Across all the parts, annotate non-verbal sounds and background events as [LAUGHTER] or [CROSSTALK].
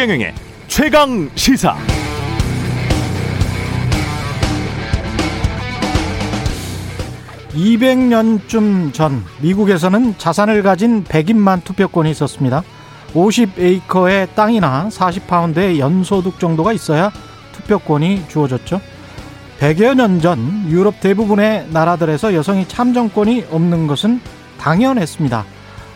최경영의 최강 시사. (200년쯤) 전 미국에서는 자산을 가진 백인만 투표권이 있었습니다. 50에이커의 땅이나 40파운드의 연소득 정도가 있어야 투표권이 주어졌죠. 100여 년 전 유럽 대부분의 나라들에서 여성이 참정권이 없는 것은 당연했습니다.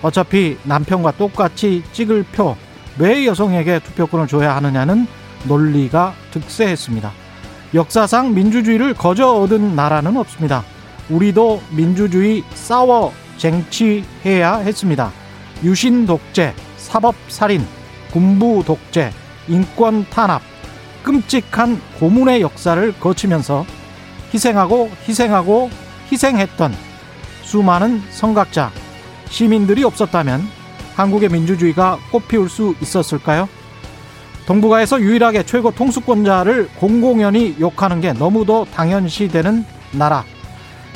어차피 남편과 똑같이 찍을 표, 왜 여성에게 투표권을 줘야 하느냐는 논리가 득세했습니다. 역사상 민주주의를 거저 얻은 나라는 없습니다. 우리도 민주주의 싸워 쟁취해야 했습니다. 유신 독재, 사법 살인, 군부 독재, 인권 탄압, 끔찍한 고문의 역사를 거치면서 희생하고 희생하고 희생했던 수많은 성각자, 시민들이 없었다면 한국의 민주주의가 꽃피울 수 있었을까요? 동북아에서 유일하게 최고 통수권자를 공공연히 욕하는 게 너무도 당연시되는 나라.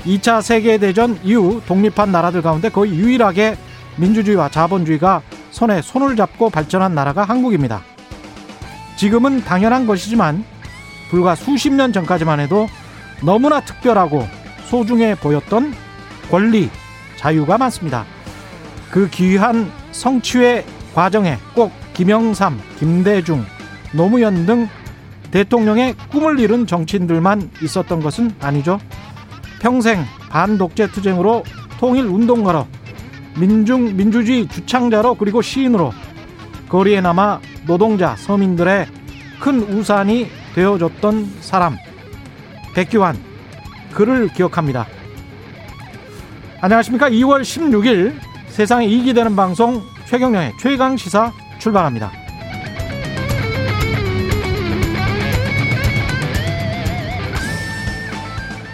2차 세계대전 이후 독립한 나라들 가운데 거의 유일하게 민주주의와 자본주의가 손에 손을 잡고 발전한 나라가 한국입니다. 지금은 당연한 것이지만 불과 수십 년 전까지만 해도 너무나 특별하고 소중해 보였던 권리, 자유가 많습니다. 그 귀한 성취의 과정에 꼭 김영삼, 김대중, 노무현 등 대통령의 꿈을 이룬 정치인들만 있었던 것은 아니죠. 평생 반독재 투쟁으로 통일 운동가로 민중 민주주의 주창자로 그리고 시인으로 거리에 남아 노동자 서민들의 큰 우산이 되어줬던 사람 백규환 그를 기억합니다. 안녕하십니까? 2월 16일 세상에 이익이 되는 방송 최경령의 최강 시사 출발합니다.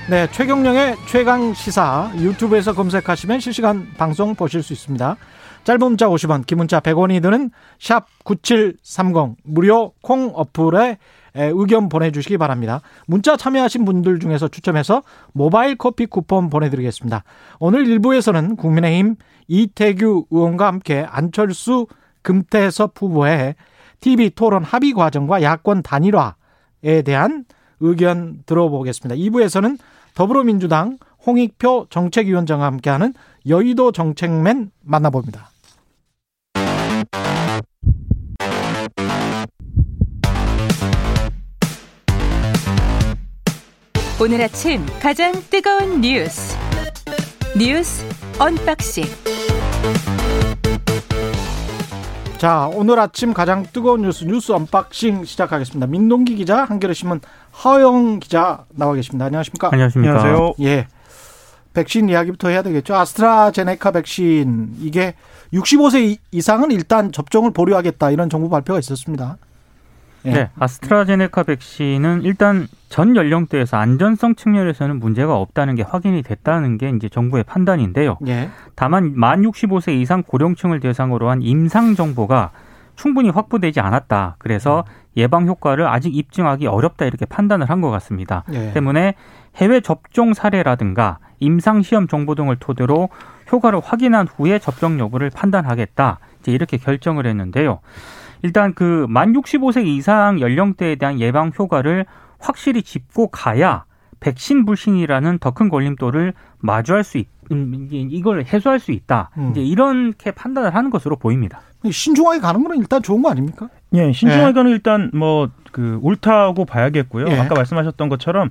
네, 최경령의 최강 시사 유튜브에서 검색하시면 실시간 방송 보실 수 있습니다. 짧은 문자 50원, 긴 문자 100원이 드는 샵 9730 무료 콩 어플에 의견 보내주시기 바랍니다. 문자 참여하신 분들 중에서 추첨해서 모바일 커피 쿠폰 보내드리겠습니다. 오늘 1부에서는 국민의힘 이태규 의원과 함께 안철수 금태섭 후보의 TV 토론 합의 과정과 야권 단일화에 대한 의견 들어보겠습니다. 2부에서는 더불어민주당 홍익표 정책위원장과 함께하는 여의도 정책맨 만나봅니다. 오늘 아침 가장 뜨거운 뉴스 뉴스 unboxing 자 오늘 아침 가장 뜨거운 뉴스 뉴스 unboxing 시작하겠습니다. 민동기 기자 한겨레 신문 하영 기자 나와 계십니다. 안녕하십니까? 안녕하십니까? 안녕하세요. 예. 백신 이야기부터 해야 되겠죠. 아스트라제네카 백신 이게 65세 이상은 일단 접종을 보류하겠다 이런 정부 발표가 있었습니다. 예. 네, 아스트라제네카 백신은 일단 전 연령대에서 안전성 측면에서는 문제가 없다는 게 확인이 됐다는 게 이제 정부의 판단인데요. 예. 다만 만 65세 이상 고령층을 대상으로 한 임상 정보가 충분히 확보되지 않았다. 그래서 예방 효과를 아직 입증하기 어렵다 이렇게 판단을 한 것 같습니다. 예. 때문에 해외 접종 사례라든가 임상 시험 정보 등을 토대로 효과를 확인한 후에 접종 여부를 판단하겠다. 이제 이렇게 결정을 했는데요. 일단 그 만 65세 이상 연령대에 대한 예방 효과를 확실히 짚고 가야 백신 불신이라는 더 큰 걸림돌을 마주할 수 있, 음, 이걸 해소할 수 있다. 음. 이제 이렇게 판단을 하는 것으로 보입니다. 신중하게 가는 건 일단 좋은 거 아닙니까? 예, 신중하게 가는 일단 뭐 그 옳다고 봐야겠고요. 예. 아까 말씀하셨던 것처럼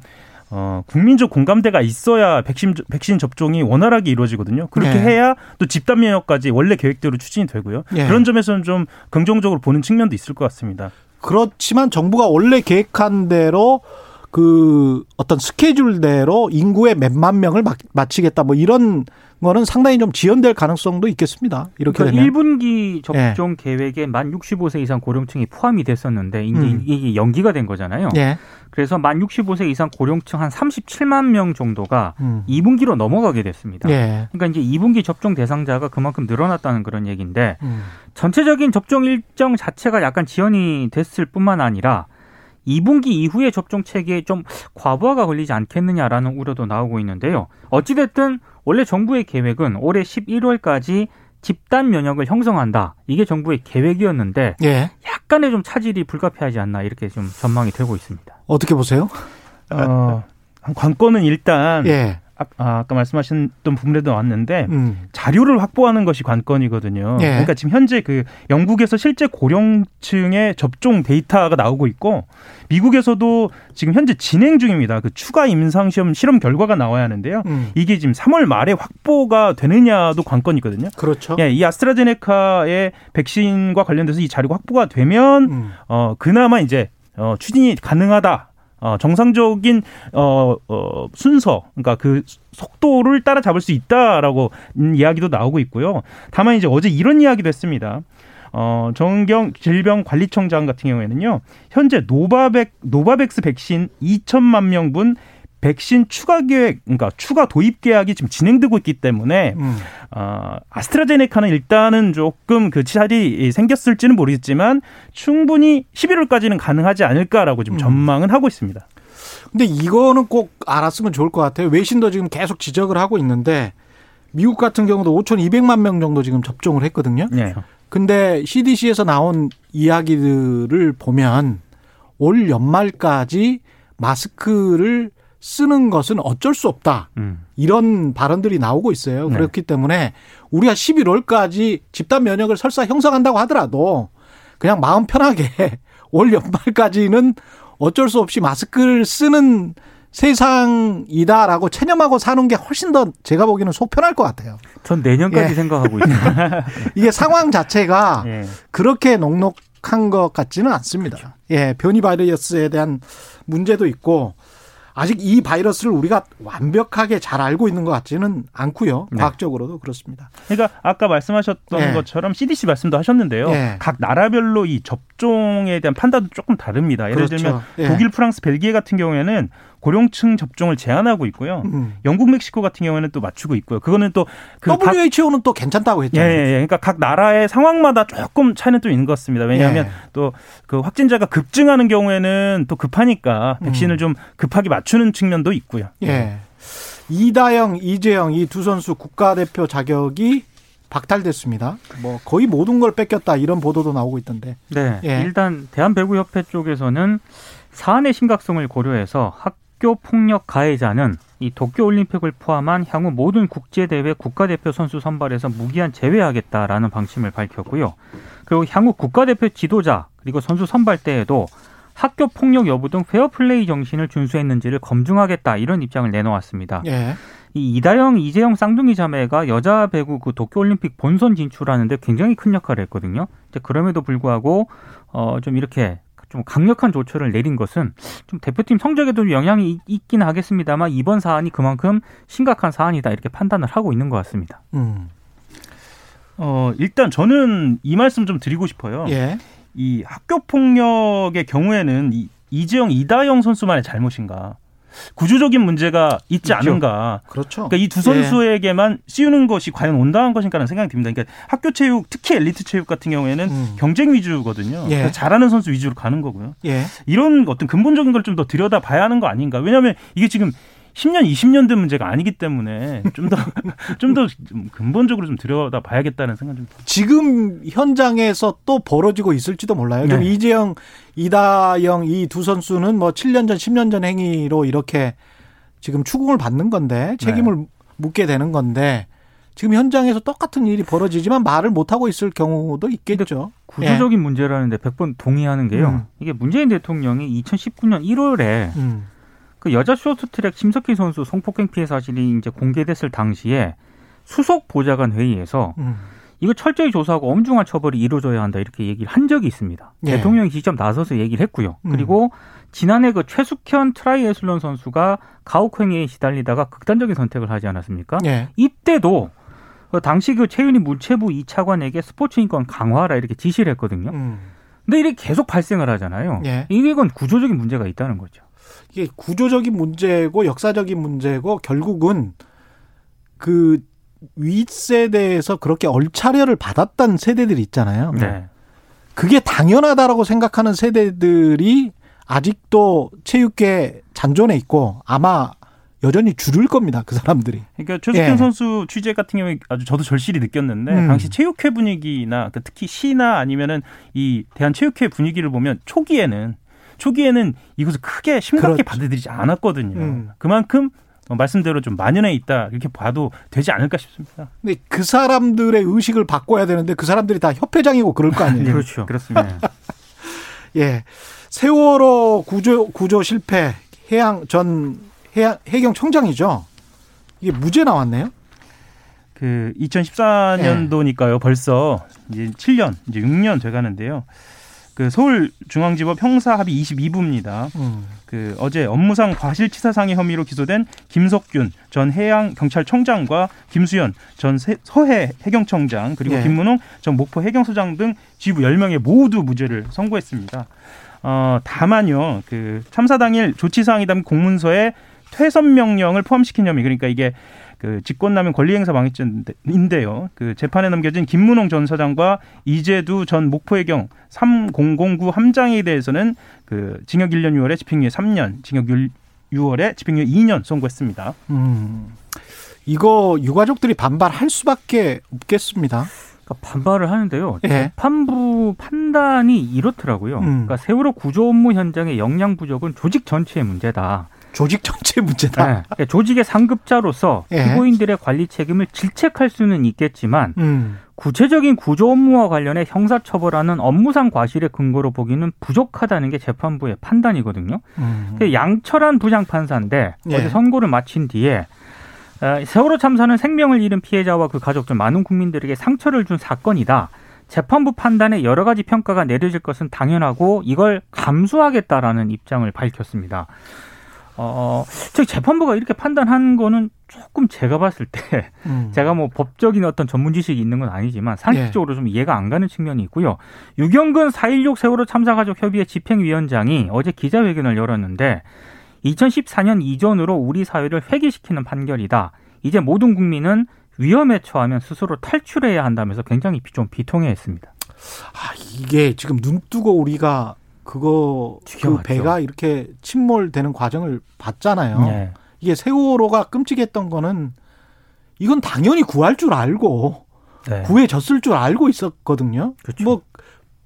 어, 국민적 공감대가 있어야 백신 백신 접종이 원활하게 이루어지거든요. 그렇게 예. 해야 또 집단 면역까지 원래 계획대로 추진이 되고요. 예. 그런 점에서는 좀 긍정적으로 보는 측면도 있을 것 같습니다. 그렇지만 정부가 원래 계획한 대로 그 어떤 스케줄대로 인구의 몇만 명을 마- 마치겠다 뭐 이런 거는 상당히 좀 지연될 가능성도 있겠습니다. 이렇게 그러니까 되면 1분기 접종 계획에 만 65세 이상 고령층이 포함이 됐었는데 이제 음. 이게 연기가 된 거잖아요. 예. 그래서 만 65세 이상 고령층 한 37만 명 정도가 음. 2분기로 넘어가게 됐습니다. 예. 그러니까 이제 2분기 접종 대상자가 그만큼 늘어났다는 그런 얘기인데 음. 전체적인 접종 일정 자체가 약간 지연이 됐을 뿐만 아니라 2분기 이후에 접종 체계에 좀 과부하가 걸리지 않겠느냐라는 우려도 나오고 있는데요. 어찌됐든 원래 정부의 계획은 올해 11월까지 집단 면역을 형성한다. 이게 정부의 계획이었는데 예. 약간의 좀 차질이 불가피하지 않나 이렇게 좀 전망이 되고 있습니다. 어떻게 보세요? 어, 관건은 일단 예. 아, 아까 말씀하셨던 부분에도 나왔는데 음. 자료를 확보하는 것이 관건이거든요. 예. 그러니까 지금 현재 그 영국에서 실제 고령층의 접종 데이터가 나오고 있고 미국에서도 지금 현재 진행 중입니다. 그 추가 임상 시험 실험 결과가 나와야 하는데요. 음. 이게 지금 3월 말에 확보가 되느냐도 관건이거든요. 그렇죠. 예, 이 아스트라제네카의 백신과 관련돼서 이 자료가 확보가 되면 음. 어 그나마 이제 어 추진이 가능하다. 어 정상적인 어, 어 순서 그러니까 그 속도를 따라잡을 수 있다라고 음, 이야기도 나오고 있고요. 다만 이제 어제 이런 이야기도 했습니다. 어, 정은경 질병관리청장 같은 경우에는요, 현재 노바백, 노바백스 백신 2천만 명분 백신 추가 계획, 그러니까 추가 도입 계약이 지금 진행되고 있기 때문에, 음. 어, 아스트라제네카는 일단은 조금 그 차질이 생겼을지는 모르겠지만, 충분히 11월까지는 가능하지 않을까라고 지금 음. 전망은 하고 있습니다. 근데 이거는 꼭 알았으면 좋을 것 같아요. 외신도 지금 계속 지적을 하고 있는데 미국 같은 경우도 5,200만 명 정도 지금 접종을 했거든요. 네. 근데 CDC에서 나온 이야기들을 보면 올 연말까지 마스크를 쓰는 것은 어쩔 수 없다. 음. 이런 발언들이 나오고 있어요. 네. 그렇기 때문에 우리가 11월까지 집단 면역을 설사 형성한다고 하더라도 그냥 마음 편하게 [LAUGHS] 올 연말까지는 어쩔 수 없이 마스크를 쓰는 세상이다라고 체념하고 사는 게 훨씬 더 제가 보기에는 속 편할 것 같아요. 전 내년까지 예. 생각하고 [LAUGHS] 있습니다. 이게 상황 자체가 [LAUGHS] 예. 그렇게 녹록한 것 같지는 않습니다. 예, 변이 바이러스에 대한 문제도 있고 아직 이 바이러스를 우리가 완벽하게 잘 알고 있는 것 같지는 않고요. 네. 과학적으로도 그렇습니다. 그러니까 아까 말씀하셨던 예. 것처럼 CDC 말씀도 하셨는데요. 예. 각 나라별로 이 접종에 대한 판단도 조금 다릅니다. 예를 그렇죠. 들면 예. 독일, 프랑스, 벨기에 같은 경우에는 고령층 접종을 제한하고 있고요. 음. 영국, 멕시코 같은 경우에는 또 맞추고 있고요. 그거는 또 그 WHO는 또 괜찮다고 예, 했잖아요. 예, 예. 그러니까 각 나라의 상황마다 조금 차이는 또 있는 것 같습니다. 왜냐하면 예. 또그 확진자가 급증하는 경우에는 또 급하니까 백신을 음. 좀 급하게 맞추는 측면도 있고요. 예. 이다영, 이재영 이 두 선수 국가대표 자격이 박탈됐습니다. 뭐 거의 모든 걸 뺏겼다 이런 보도도 나오고 있던데. 네. 예. 일단 대한배구협회 쪽에서는 사안의 심각성을 고려해서 학교 폭력 가해자는 이 도쿄 올림픽을 포함한 향후 모든 국제 대회 국가대표 선수 선발에서 무기한 제외하겠다라는 방침을 밝혔고요. 그리고 향후 국가대표 지도자 그리고 선수 선발 때에도 학교 폭력 여부 등 페어플레이 정신을 준수했는지를 검증하겠다 이런 입장을 내놓았습니다. 예. 이 이다영, 이재영 쌍둥이 자매가 여자 배구 그 도쿄올림픽 본선 진출하는데 굉장히 큰 역할을 했거든요. 그럼에도 불구하고 어 좀 이렇게 좀 강력한 조처를 내린 것은 좀 대표팀 성적에도 영향이 있- 있긴 하겠습니다만 이번 사안이 그만큼 심각한 사안이다 이렇게 판단을 하고 있는 것 같습니다. 음. 어, 일단 저는 이 말씀 좀 드리고 싶어요. 예. 이 학교 폭력의 경우에는 이 이재영, 이다영 선수만의 잘못인가? 구조적인 문제가 있지 있죠. 않은가? 그렇죠. 그러니까 이두 예. 선수에게만 씌우는 것이 과연 온당한 것인가라는 생각이 듭니다. 그러니까 학교 체육, 특히 엘리트 체육 같은 경우에는 음. 경쟁 위주거든요. 예. 그래서 잘하는 선수 위주로 가는 거고요. 예. 이런 어떤 근본적인 걸 좀 더 들여다 봐야 하는 거 아닌가? 왜냐하면 이게 지금 10년, 20년 된 문제가 아니기 때문에 좀 더 [LAUGHS] 좀 더 근본적으로 좀 들여다 봐야겠다는 생각 좀. 지금 현장에서 또 벌어지고 있을지도 몰라요. 네. 이재영, 이다영 이 두 선수는 뭐 7년 전, 10년 전 행위로 이렇게 지금 추궁을 받는 건데 책임을 묻게 되는 건데 지금 현장에서 똑같은 일이 벌어지지만 말을 못 하고 있을 경우도 있겠죠. 구조적인 문제라는데 100번 동의하는 게요. 음. 이게 문재인 대통령이 2019년 1월에 음. 그 여자 쇼트트랙 심석희 선수 성폭행 피해 사실이 이제 공개됐을 당시에 수석 보좌관 회의에서 음. 이거 철저히 조사하고 엄중한 처벌이 이루어져야 한다 이렇게 얘기를 한 적이 있습니다. 예. 대통령이 직접 나서서 얘기를 했고요. 음. 그리고 지난해 그 최숙현 트라이애슬론 선수가 가혹행위에 시달리다가 극단적인 선택을 하지 않았습니까? 예. 이때도 그 당시 그 최윤희 문체부 이 차관에게 스포츠 인권 강화라 이렇게 지시를 했거든요. 음. 근데 이게 계속 발생을 하잖아요. 예. 이게 건 구조적인 문제가 있다는 거죠. 이게 구조적인 문제고 역사적인 문제고 결국은 그 윗세대에서 그렇게 얼차려를 받았던 세대들이 있잖아요. 네. 그게 당연하다라고 생각하는 세대들이 아직도 체육계 잔존에 있고 아마 여전히 줄을 겁니다. 그 사람들이. 그러니까 최석현 예. 선수 취재 같은 경우에 아주 저도 절실히 느꼈는데 음. 당시 체육회 분위기나 그 특히 시나 아니면은 이 대한 체육회 분위기를 보면 초기에는 초기에는 이것을 크게 심각하게 그렇죠. 받아들이지 않았거든요. 음. 그만큼 어, 말씀대로 좀 만연해 있다 이렇게 봐도 되지 않을까 싶습니다. 근데 그 사람들의 의식을 바꿔야 되는데 그 사람들이 다 협회장이고 그럴 거 아니에요. 그렇죠. [LAUGHS] 그렇습니다. [LAUGHS] 예. 세월호 구조 구조 실패 해양 전 해양 해경 청장이죠. 이게 무죄 나왔네요. 그 2014년도니까요. 벌써 이제 7년, 이제 6년 돼 가는데요. 그 서울중앙지법 형사합의 22부입니다. 음. 그 어제 업무상 과실치사상의 혐의로 기소된 김석균 전 해양경찰청장과 김수현 전 세- 서해 해경청장 그리고 예. 김문홍 전 목포 해경소장 등 지부 10명에 모두 무죄를 선고했습니다. 어, 다만요. 그 참사 당일 조치사항이 담긴 공문서에 퇴선 명령을 포함시킨 혐의 그러니까 이게 그 직권남용 권리행사 방해죄인데요. 그 재판에 넘겨진 김문홍 전 사장과 이재두 전 목포해경 3009 함장에 대해서는 그 징역 1년 6월에 집행유예 3년, 징역 6월에 집행유예 2년 선고했습니다. 음. 이거 유가족들이 반발할 수밖에 없겠습니다. 그러니까 반발을 하는데요. 예. 재판부 판단이 이렇더라고요. 음. 그러니까 세월호 구조 업무 현장의 역량 부족은 조직 전체의 문제다. 조직 전체 문제다. 네. 그러니까 조직의 상급자로서 예. 피고인들의 관리 책임을 질책할 수는 있겠지만 음. 구체적인 구조 업무와 관련해 형사처벌하는 업무상 과실의 근거로 보기는 부족하다는 게 재판부의 판단이거든요. 음. 그 양철한 부장판사인데 예. 어제 선고를 마친 뒤에 어, 세월호 참사는 생명을 잃은 피해자와 그 가족들 많은 국민들에게 상처를 준 사건이다. 재판부 판단에 여러 가지 평가가 내려질 것은 당연하고 이걸 감수하겠다라는 입장을 밝혔습니다. 어, 즉 재판부가 이렇게 판단한 거는 조금 제가 봤을 때 음. [LAUGHS] 제가 뭐 법적인 어떤 전문 지식이 있는 건 아니지만 상식적으로 좀 이해가 안 가는 측면이 있고요. 유경근 4.16 세월호 참사가족 협의회 집행위원장이 어제 기자회견을 열었는데 2014년 이전으로 우리 사회를 회귀시키는 판결이다. 이제 모든 국민은 위험에 처하면 스스로 탈출해야 한다면서 굉장히 좀 비통해했습니다. 아, 이게 지금 눈 뜨고 우리가 그거 그 지켜봤죠. 배가 이렇게 침몰되는 과정을 봤잖아요. 네. 이게 세월호가 끔찍했던 거는 이건 당연히 구할 줄 알고 네. 구해졌을 줄 알고 있었거든요. 그렇죠. 뭐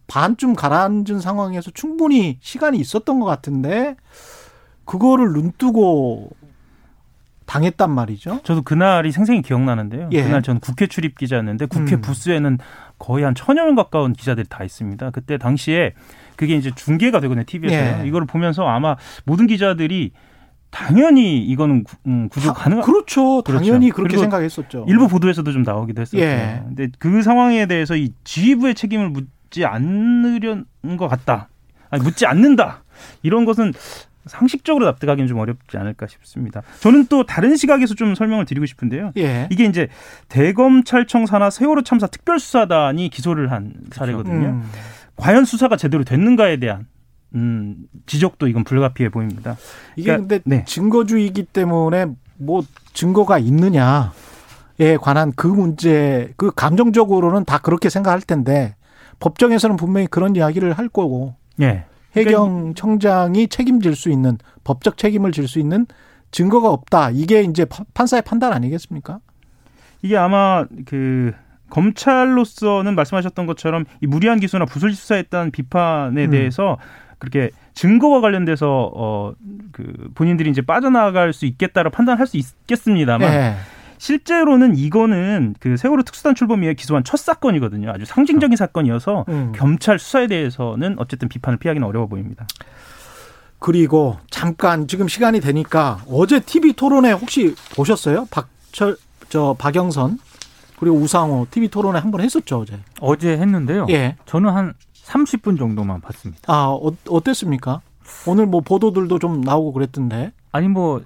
반쯤 가라앉은 상황에서 충분히 시간이 있었던 것 같은데 그거를 눈 뜨고 당했단 말이죠. 저도 그날이 생생히 기억나는데요. 예. 그날 전 국회 출입 기자였는데 국회 음. 부스에는 거의 한 천여 명 가까운 기자들이 다 있습니다. 그때 당시에 그게 이제 중계가 되거든요. TV에서요. 예. 이거를 보면서 아마 모든 기자들이 당연히 이거는 구, 음, 구조 가능 그렇죠. 그렇죠. 당연히 그렇게 생각했었죠. 일부 보도에서도 좀 나오기도 했었고. 예. 근데 그 상황에 대해서 이 지휘부의 책임을 묻지 않으려는 것 같다. 아니, 묻지 않는다. 이런 것은 상식적으로 납득하기는 좀 어렵지 않을까 싶습니다. 저는 또 다른 시각에서 좀 설명을 드리고 싶은데요. 예. 이게 이제 대검찰청 산하 세월호 참사 특별수사단이 기소를 한 사례거든요. 음. 과연 수사가 제대로 됐는가에 대한 음, 지적도 이건 불가피해 보입니다. 이게 그러니까, 근데 네. 증거주의이기 때문에 뭐 증거가 있느냐에 관한 그 문제, 그 감정적으로는 다 그렇게 생각할 텐데 법정에서는 분명히 그런 이야기를 할 거고 예. 해경 청장이 책임질 수 있는 법적 책임을 질 수 있는 증거가 없다. 이게 이제 파- 판사의 판단 아니겠습니까? 이게 아마 그 검찰로서는 말씀하셨던 것처럼 이 무리한 기소나 부술 수사했다는 비판에 음. 대해서 그렇게 증거와 관련돼서 어그 본인들이 이제 빠져나갈 수 있겠다를 판단할 수 있겠습니다만 예. 실제로는 이거는 그 세월호 특수단 출범이에 기소한 첫 사건이거든요. 아주 상징적인 사건이어서 음. 검찰 수사에 대해서는 어쨌든 비판을 피하기는 어려워 보입니다. 그리고 잠깐 지금 시간이 되니까 어제 TV 토론회 혹시 보셨어요? 박철 저 박영선 그리고 우상호 TV 토론회 한번 했었죠 어제. 어제 했는데요. 예. 저는 한 30분 정도만 봤습니다. 아 어, 어땠습니까? 오늘 뭐 보도들도 좀 나오고 그랬던데. 아니 뭐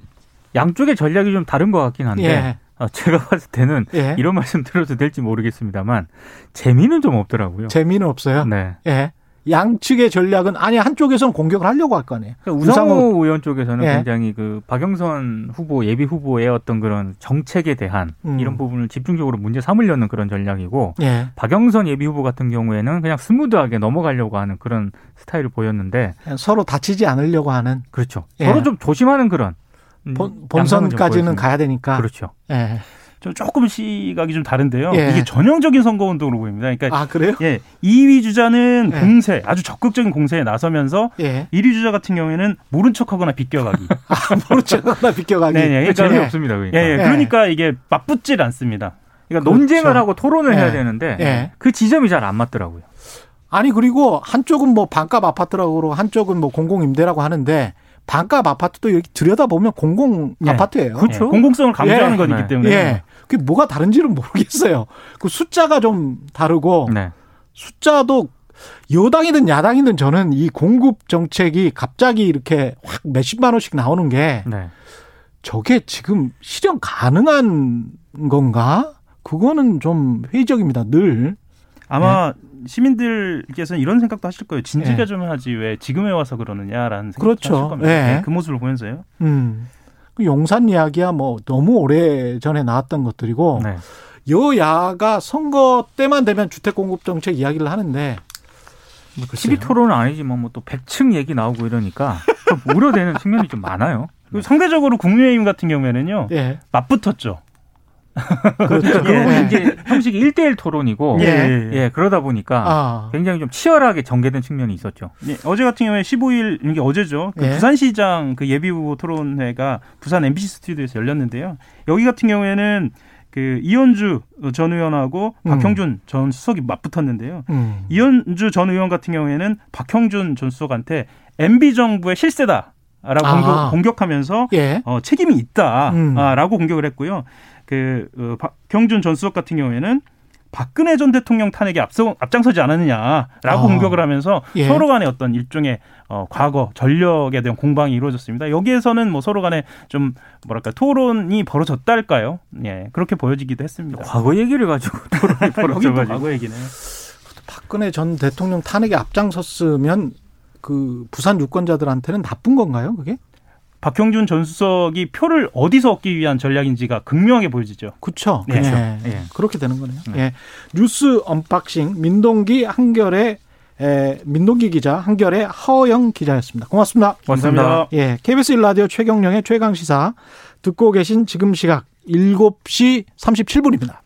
양쪽의 전략이 좀 다른 것 같긴 한데 예. 어, 제가 봤을 때는 예. 이런 말씀 드려도 될지 모르겠습니다만 재미는 좀 없더라고요. 재미는 없어요. 네. 예. 양측의 전략은 아니 한쪽에서는 공격을 하려고 할 거 아니에요. 그러니까 우상호 의원 쪽에서는 예. 굉장히 그 박영선 후보 예비 후보의 어떤 그런 정책에 대한 음. 이런 부분을 집중적으로 문제 삼으려는 그런 전략이고 예. 박영선 예비 후보 같은 경우에는 그냥 스무드하게 넘어가려고 하는 그런 스타일을 보였는데 서로 다치지 않으려고 하는. 그렇죠. 예. 서로 좀 조심하는 그런 음, 본, 본선까지는. 가야 되니까. 그렇죠. 예. 좀 조금 시각이 좀 다른데요. 예. 이게 전형적인 선거 운동으로 보입니다. 그러니까 아 그래요? 예, 2위 주자는 예. 공세, 아주 적극적인 공세에 나서면서 예. 1위 주자 같은 경우에는 모른 척하거나 비껴가기. [LAUGHS] 아 모르죠. 하나 비껴가기. 네, 네. 재미없습니다. 예, 그러니까. 예. 예. 그러니까 이게 맞붙질 않습니다. 그러니까 그렇죠. 논쟁을 하고 토론을 예. 해야 되는데 예. 그 지점이 잘 안 맞더라고요. 아니 그리고 한쪽은 뭐 반값 아파트라고 그러고 한쪽은 뭐 공공 임대라고 하는데 반값 아파트도 여기 들여다 보면 공공 예. 아파트예요. 그렇죠. 예, 공공성을 강조하는 예. 건 있기 네. 때문에 예. 그게 뭐가 다른지는 모르겠어요. 그 숫자가 좀 다르고 네. 숫자도 여당이든 야당이든 저는 이 공급 정책이 갑자기 이렇게 확 몇십만 원씩 나오는 게 네. 저게 지금 실현 가능한 건가? 그거는 좀 회의적입니다. 늘. 아마 시민들께서는 이런 생각도 하실 거예요. 진즉에 예. 좀 하지 왜 지금에 와서 그러느냐라는 생각도 그렇죠. 하실 겁니다. 예. 예, 그 모습을 보면서요. 음. 그 용산 이야기야 뭐 너무 오래 전에 나왔던 것들이고 네. 여야가 선거 때만 되면 주택 공급 정책 이야기를 하는데 뭐 TV. 토론은 아니지만 뭐 또 100층 얘기 나오고 이러니까 좀 우려되는 측면이 좀 많아요. 그리고 상대적으로 국민의힘 같은 경우에는요. 예. 맞붙었죠. [LAUGHS] 그렇죠. 그리고 예. 이제 형식이 1대1 토론이고 예. 예, 그러다 보니까 아. 굉장히 좀 치열하게 전개된 측면이 있었죠. 예, 어제 같은 경우에 15일 이게 어제죠. 그 예. 부산시장 그 예비 후보 토론회가 부산 MBC 스튜디오에서 열렸는데요. 여기 같은 경우에는 그 이현주 전 의원하고 음. 박형준 전 수석이 맞붙었는데요. 음. 이현주 전 의원 같은 경우에는 박형준 전 수석한테 MB 정부의 실세다 라고 아. 공격, 하면서 예. 어, 책임이 음. 있다라고 공격을 했고요. 그 어, 박형준 전 수석 같은 경우에는 박근혜 전 대통령 탄핵에 앞서 앞장서지 않았느냐라고 아. 공격을 하면서 예. 서로 간에 어떤 일종의 어, 과거 전력에 대한 공방이 이루어졌습니다. 여기에서는 뭐 서로 간에 좀 뭐랄까 토론이 벌어졌달까요? 예 그렇게 보여지기도 했습니다. 과거 얘기를 가지고 토론이 [LAUGHS] 벌어져가지고 과거 얘기네. 박근혜 전 대통령 탄핵에 앞장섰으면 그 부산 유권자들한테는 나쁜 건가요, 그게? 박형준 전 수석이 표를 어디서 얻기 위한 전략인지가 극명하게 보여지죠. 그렇죠. 네. 예. 예. 그렇게 되는 거네요. 네. 예. 뉴스 unboxing 민동기 한겨레 에, 민동기 기자 한겨레 허영 기자였습니다. 고맙습니다. 감사합니다. 예. KBS 1라디오 최경영의 최강 시사 듣고 계신 지금 시각 7시 37분입니다.